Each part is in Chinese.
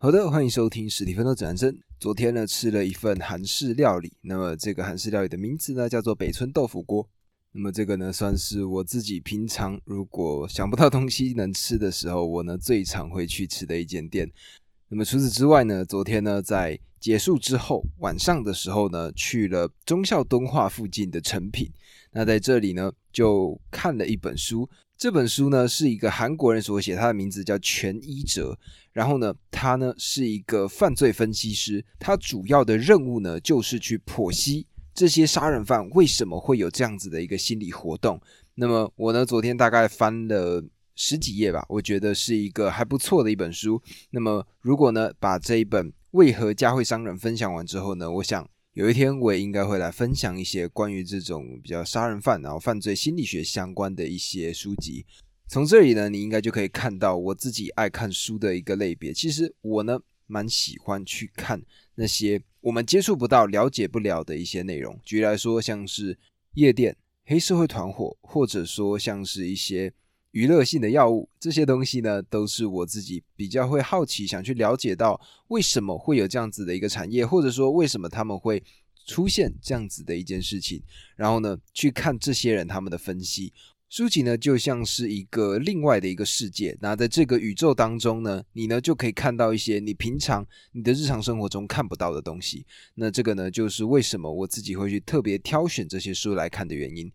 好的，欢迎收听史蒂芬的指南针。昨天呢，吃了一份韩式料理，那么这个韩式料理的名字呢，叫做北村豆腐锅。那么这个呢，算是我自己平常如果想不到东西能吃的时候，我呢最常会去吃的一间店。那么除此之外呢，昨天呢，在结束之后晚上的时候呢，去了忠孝敦化附近的成品。那在这里呢，就看了一本书。这本书呢是一个韩国人所写，他的名字叫全一哲。然后呢，他呢是一个犯罪分析师，他主要的任务呢就是去剖析这些杀人犯为什么会有这样子的一个心理活动。那么我呢昨天大概翻了十几页吧，我觉得是一个还不错的一本书。那么如果呢把这一本《为何家会伤人》分享完之后呢，我想。有一天，我也应该会来分享一些关于这种比较杀人犯然后犯罪心理学相关的一些书籍。从这里呢，你应该就可以看到我自己爱看书的一个类别。其实我呢，蛮喜欢去看那些我们接触不到、了解不了的一些内容。举例来说，像是夜店、黑社会团伙，或者说像是一些。娱乐性的药物这些东西呢，都是我自己比较会好奇，想去了解到为什么会有这样子的一个产业，或者说为什么他们会出现这样子的一件事情。然后呢，去看这些人他们的分析书籍呢，就像是一个另外的一个世界。那在这个宇宙当中呢，你呢就可以看到一些你平常你的日常生活中看不到的东西。那这个呢，就是为什么我自己会去特别挑选这些书来看的原因。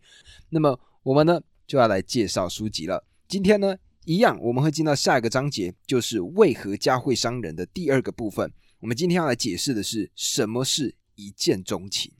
那么我们呢？就要来介绍书籍了。今天呢，一样我们会进到下一个章节，就是为何家会伤人的第二个部分。我们今天要来解释的是什么是一见钟情。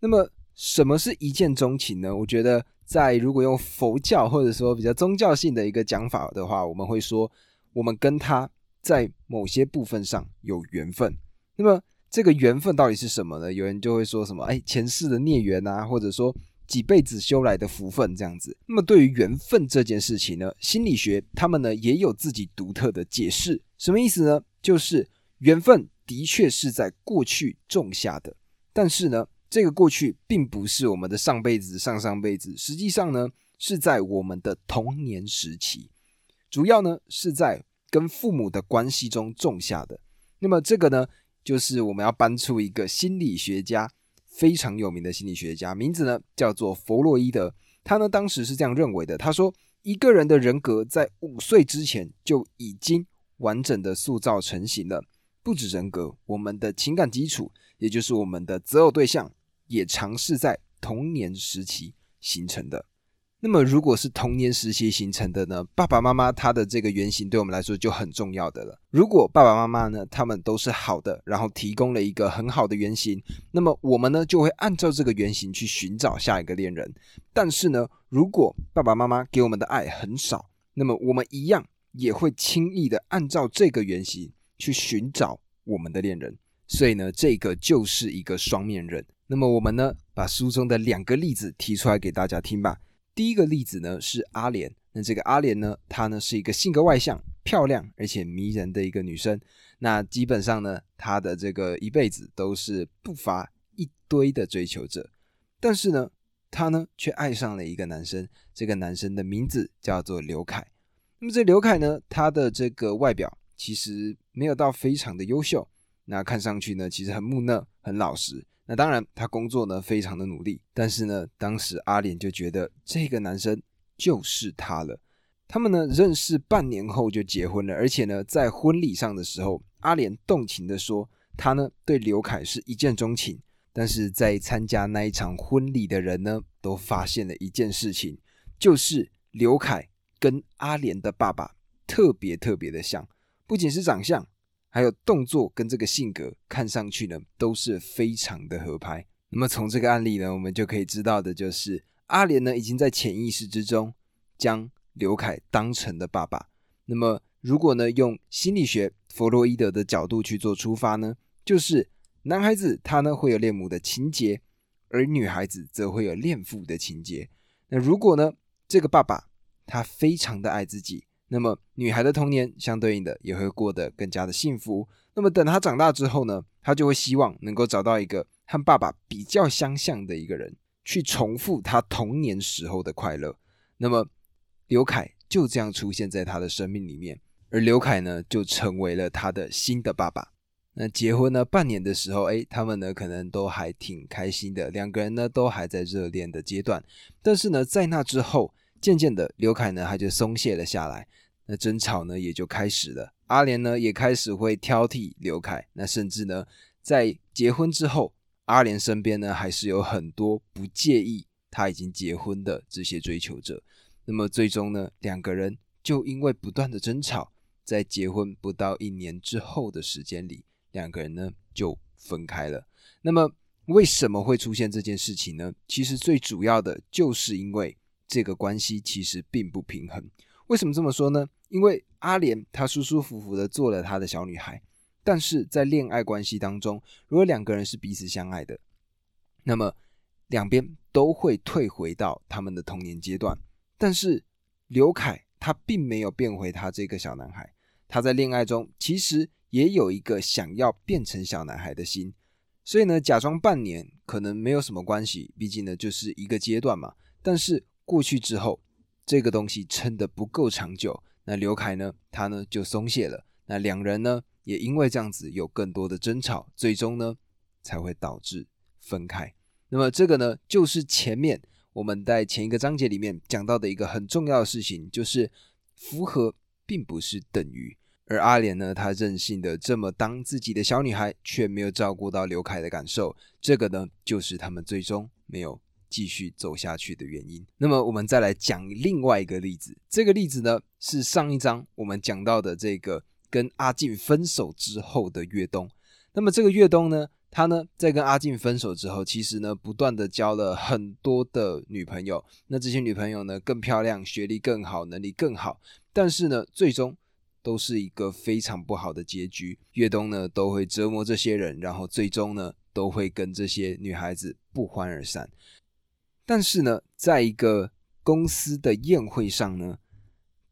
那么，什么是一见钟情呢？我觉得，在如果用佛教或者说比较宗教性的一个讲法的话，我们会说，我们跟他在某些部分上有缘分。那么，这个缘分到底是什么呢？有人就会说什么，哎，前世的孽缘啊，或者说。几辈子修来的福分，这样子。那么对于缘分这件事情呢，心理学他们呢也有自己独特的解释。什么意思呢？就是缘分的确是在过去种下的，但是呢，这个过去并不是我们的上辈子、上上辈子，实际上呢是在我们的童年时期，主要呢是在跟父母的关系中种下的。那么这个呢，就是我们要搬出一个心理学家。非常有名的心理学家，名字呢叫做弗洛伊德。他呢当时是这样认为的：他说，一个人的人格在五岁之前就已经完整的塑造成型了。不止人格，我们的情感基础，也就是我们的择偶对象，也尝试在童年时期形成的。那么，如果是童年时期形成的呢？爸爸妈妈他的这个原型对我们来说就很重要的了。如果爸爸妈妈呢，他们都是好的，然后提供了一个很好的原型，那么我们呢就会按照这个原型去寻找下一个恋人。但是呢，如果爸爸妈妈给我们的爱很少，那么我们一样也会轻易的按照这个原型去寻找我们的恋人。所以呢，这个就是一个双面人。那么我们呢，把书中的两个例子提出来给大家听吧。第一个例子呢是阿莲，那这个阿莲呢，她呢是一个性格外向、漂亮而且迷人的一个女生。那基本上呢，她的这个一辈子都是不乏一堆的追求者，但是呢，她呢却爱上了一个男生，这个男生的名字叫做刘凯。那么这刘凯呢，他的这个外表其实没有到非常的优秀，那看上去呢，其实很木讷、很老实。那当然，他工作呢非常的努力，但是呢，当时阿莲就觉得这个男生就是他了。他们呢认识半年后就结婚了，而且呢在婚礼上的时候，阿莲动情的说，他呢对刘凯是一见钟情。但是在参加那一场婚礼的人呢，都发现了一件事情，就是刘凯跟阿莲的爸爸特别特别的像，不仅是长相。还有动作跟这个性格看上去呢都是非常的合拍。那么从这个案例呢，我们就可以知道的就是阿莲呢已经在潜意识之中将刘凯当成了爸爸。那么如果呢用心理学弗洛伊德的角度去做出发呢，就是男孩子他呢会有恋母的情节，而女孩子则会有恋父的情节。那如果呢这个爸爸他非常的爱自己。那么，女孩的童年相对应的也会过得更加的幸福。那么，等她长大之后呢，她就会希望能够找到一个和爸爸比较相像的一个人，去重复她童年时候的快乐。那么，刘凯就这样出现在她的生命里面。而刘凯呢就成为了她的新的爸爸。那结婚呢半年的时候，哎，他们呢可能都还挺开心的，两个人呢都还在热恋的阶段。但是呢，在那之后，渐渐的刘凯呢他就松懈了下来，那争吵呢也就开始了。阿莲呢也开始会挑剔刘凯，那甚至呢在结婚之后，阿莲身边呢还是有很多不介意他已经结婚的这些追求者。那么最终呢，两个人就因为不断的争吵，在结婚不到一年之后的时间里，两个人呢就分开了。那么为什么会出现这件事情呢？其实最主要的就是因为这个关系其实并不平衡。为什么这么说呢？因为阿莲她舒舒服服的做了她的小女孩，但是在恋爱关系当中，如果两个人是彼此相爱的，那么两边都会退回到他们的童年阶段。但是刘凯他并没有变回他这个小男孩，他在恋爱中其实也有一个想要变成小男孩的心，所以呢，假装半年可能没有什么关系，毕竟呢就是一个阶段嘛。但是过去之后，这个东西撑得不够长久，那刘凯呢，他呢就松懈了，那两人呢也因为这样子有更多的争吵，最终呢才会导致分开。那么这个呢就是前面。我们在前一个章节里面讲到的一个很重要的事情，就是符合并不是等于。而阿莲呢，她任性的这么当自己的小女孩，却没有照顾到刘凯的感受，这个呢，就是他们最终没有继续走下去的原因。那么，我们再来讲另外一个例子，这个例子呢，是上一章我们讲到的这个跟阿静分手之后的岳东。那么，这个岳东呢？他呢，在跟阿静分手之后，其实呢，不断的交了很多的女朋友。那这些女朋友呢，更漂亮，学历更好，能力更好。但是呢，最终都是一个非常不好的结局。岳东呢，都会折磨这些人，然后最终呢，都会跟这些女孩子不欢而散。但是呢，在一个公司的宴会上呢，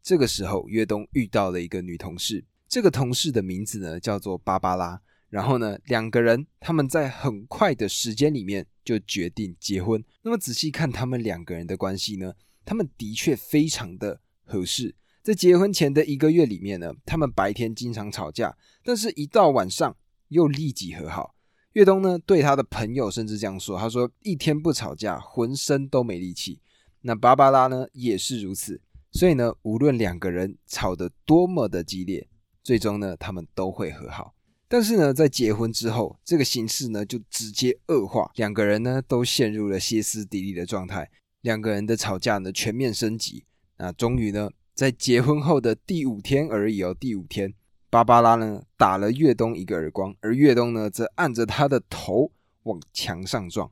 这个时候岳东遇到了一个女同事，这个同事的名字呢，叫做芭芭拉。然后呢，两个人他们在很快的时间里面就决定结婚。那么仔细看他们两个人的关系呢，他们的确非常的合适。在结婚前的一个月里面呢，他们白天经常吵架，但是一到晚上又立即和好。岳东呢对他的朋友甚至这样说：“他说一天不吵架，浑身都没力气。”那芭芭拉呢也是如此。所以呢，无论两个人吵得多么的激烈，最终呢，他们都会和好。但是呢，在结婚之后，这个形势呢就直接恶化，两个人呢都陷入了歇斯底里的状态，两个人的吵架呢全面升级。那终于呢，在结婚后的第五天而已哦，第五天，芭芭拉呢打了岳东一个耳光，而岳东呢则按着他的头往墙上撞。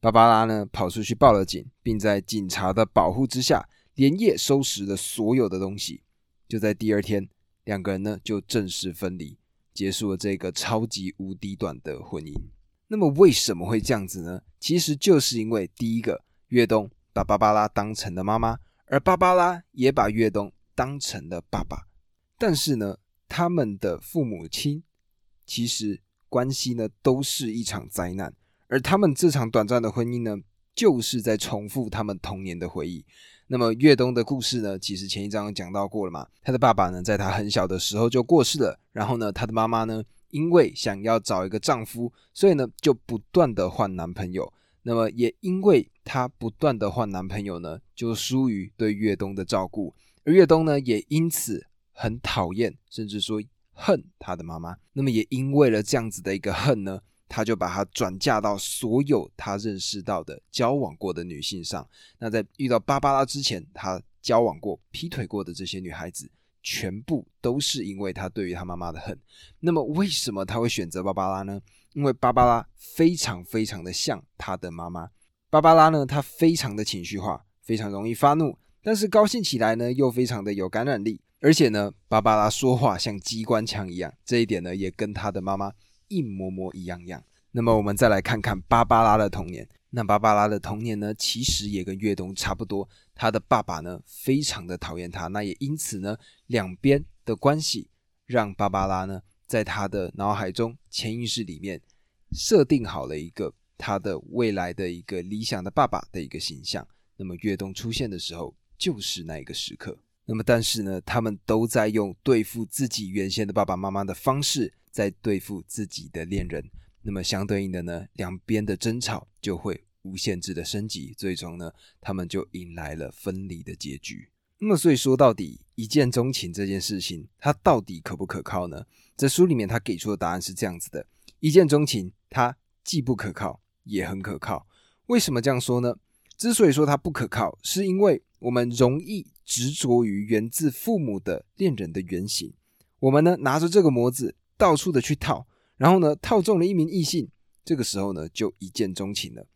芭芭拉呢跑出去报了警，并在警察的保护之下，连夜收拾了所有的东西。就在第二天，两个人呢就正式分离。结束了这个超级无敌短的婚姻。那么为什么会这样子呢？其实就是因为第一个，岳东把芭芭拉当成了妈妈，而芭芭拉也把岳东当成了爸爸。但是呢，他们的父母亲其实关系呢都是一场灾难，而他们这场短暂的婚姻呢，就是在重复他们童年的回忆。那么岳东的故事呢？其实前一章讲到过了嘛。他的爸爸呢，在他很小的时候就过世了。然后呢，他的妈妈呢，因为想要找一个丈夫，所以呢，就不断的换男朋友。那么也因为她不断的换男朋友呢，就疏于对岳东的照顾。而岳东呢，也因此很讨厌，甚至说恨他的妈妈。那么也因为了这样子的一个恨呢。他就把她转嫁到所有他认识到的交往过的女性上。那在遇到芭芭拉之前，他交往过、劈腿过的这些女孩子，全部都是因为他对于他妈妈的恨。那么，为什么他会选择芭芭拉呢？因为芭芭拉非常非常的像他的妈妈。芭芭拉呢，她非常的情绪化，非常容易发怒，但是高兴起来呢，又非常的有感染力。而且呢，芭芭拉说话像机关枪一样，这一点呢，也跟他的妈妈。一模模一样样。那么我们再来看看芭芭拉的童年。那芭芭拉的童年呢，其实也跟岳东差不多。他的爸爸呢，非常的讨厌他。那也因此呢，两边的关系让芭芭拉呢，在他的脑海中潜意识里面设定好了一个他的未来的一个理想的爸爸的一个形象。那么岳东出现的时候，就是那一个时刻。那么但是呢，他们都在用对付自己原先的爸爸妈妈的方式，在对付自己的恋人。那么相对应的呢，两边的争吵就会无限制的升级，最终呢，他们就迎来了分离的结局。那么所以说到底，一见钟情这件事情，它到底可不可靠呢？在书里面他给出的答案是这样子的：一见钟情，它既不可靠，也很可靠。为什么这样说呢？之所以说它不可靠，是因为我们容易执着于源自父母的恋人的原型，我们呢拿着这个模子到处的去套。然后呢，套中了一名异性，这个时候呢，就一见钟情了。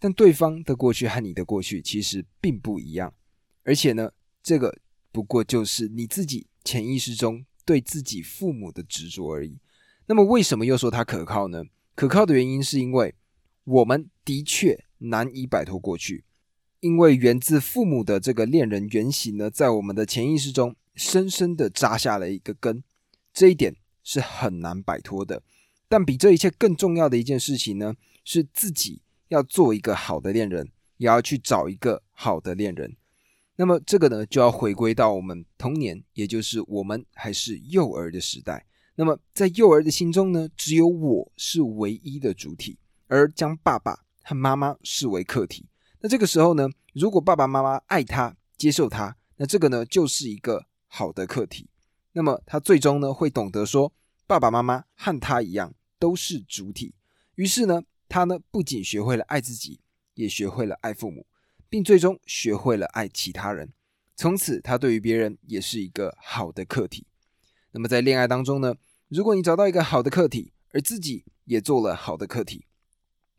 但对方的过去和你的过去其实并不一样，而且呢，这个不过就是你自己潜意识中对自己父母的执着而已。那么，为什么又说它可靠呢？可靠的原因是因为我们的确难以摆脱过去，因为源自父母的这个恋人原型呢，在我们的潜意识中深深的扎下了一个根，这一点是很难摆脱的。但比这一切更重要的一件事情呢，是自己要做一个好的恋人，也要去找一个好的恋人。那么这个呢，就要回归到我们童年，也就是我们还是幼儿的时代。那么在幼儿的心中呢，只有我是唯一的主体，而将爸爸和妈妈视为客体。那这个时候呢，如果爸爸妈妈爱他、接受他，那这个呢，就是一个好的课题。那么他最终呢，会懂得说，爸爸妈妈和他一样。都是主体，于是呢，他呢不仅学会了爱自己，也学会了爱父母，并最终学会了爱其他人。从此，他对于别人也是一个好的客体。那么，在恋爱当中呢，如果你找到一个好的客体，而自己也做了好的客体，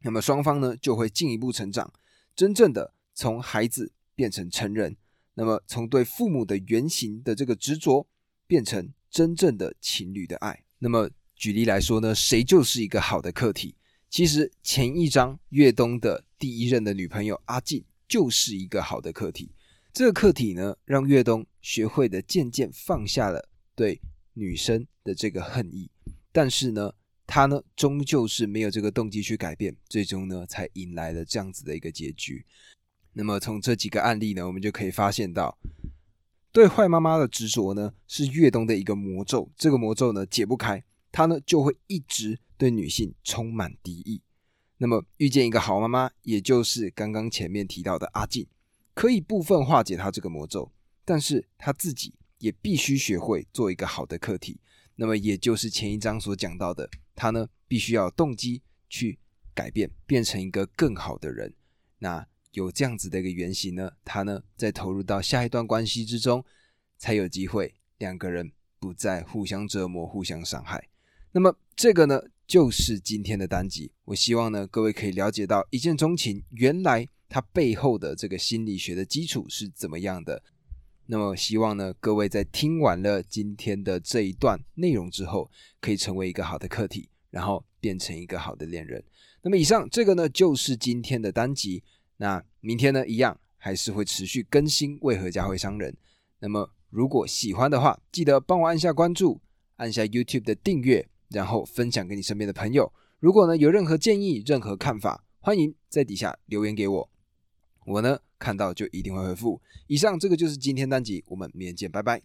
那么双方呢就会进一步成长，真正的从孩子变成成人。那么，从对父母的原型的这个执着，变成真正的情侣的爱。那么。举例来说呢，谁就是一个好的客体？其实前一章岳东的第一任的女朋友阿静就是一个好的客体。这个客体呢，让岳东学会的渐渐放下了对女生的这个恨意。但是呢，他呢终究是没有这个动机去改变，最终呢才迎来了这样子的一个结局。那么从这几个案例呢，我们就可以发现到，对坏妈妈的执着呢，是越冬的一个魔咒。这个魔咒呢解不开。他呢就会一直对女性充满敌意。那么遇见一个好妈妈，也就是刚刚前面提到的阿静，可以部分化解他这个魔咒。但是他自己也必须学会做一个好的客体。那么也就是前一章所讲到的，他呢必须要动机去改变，变成一个更好的人。那有这样子的一个原型呢，他呢在投入到下一段关系之中，才有机会两个人不再互相折磨、互相伤害。那么这个呢，就是今天的单集。我希望呢，各位可以了解到一见钟情原来它背后的这个心理学的基础是怎么样的。那么希望呢，各位在听完了今天的这一段内容之后，可以成为一个好的客体，然后变成一个好的恋人。那么以上这个呢，就是今天的单集。那明天呢，一样还是会持续更新为何家会伤人。那么如果喜欢的话，记得帮我按下关注，按下 YouTube 的订阅。然后分享给你身边的朋友。如果呢有任何建议、任何看法，欢迎在底下留言给我。我呢看到就一定会回复。以上这个就是今天单集，我们明天见，拜拜。